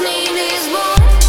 need is more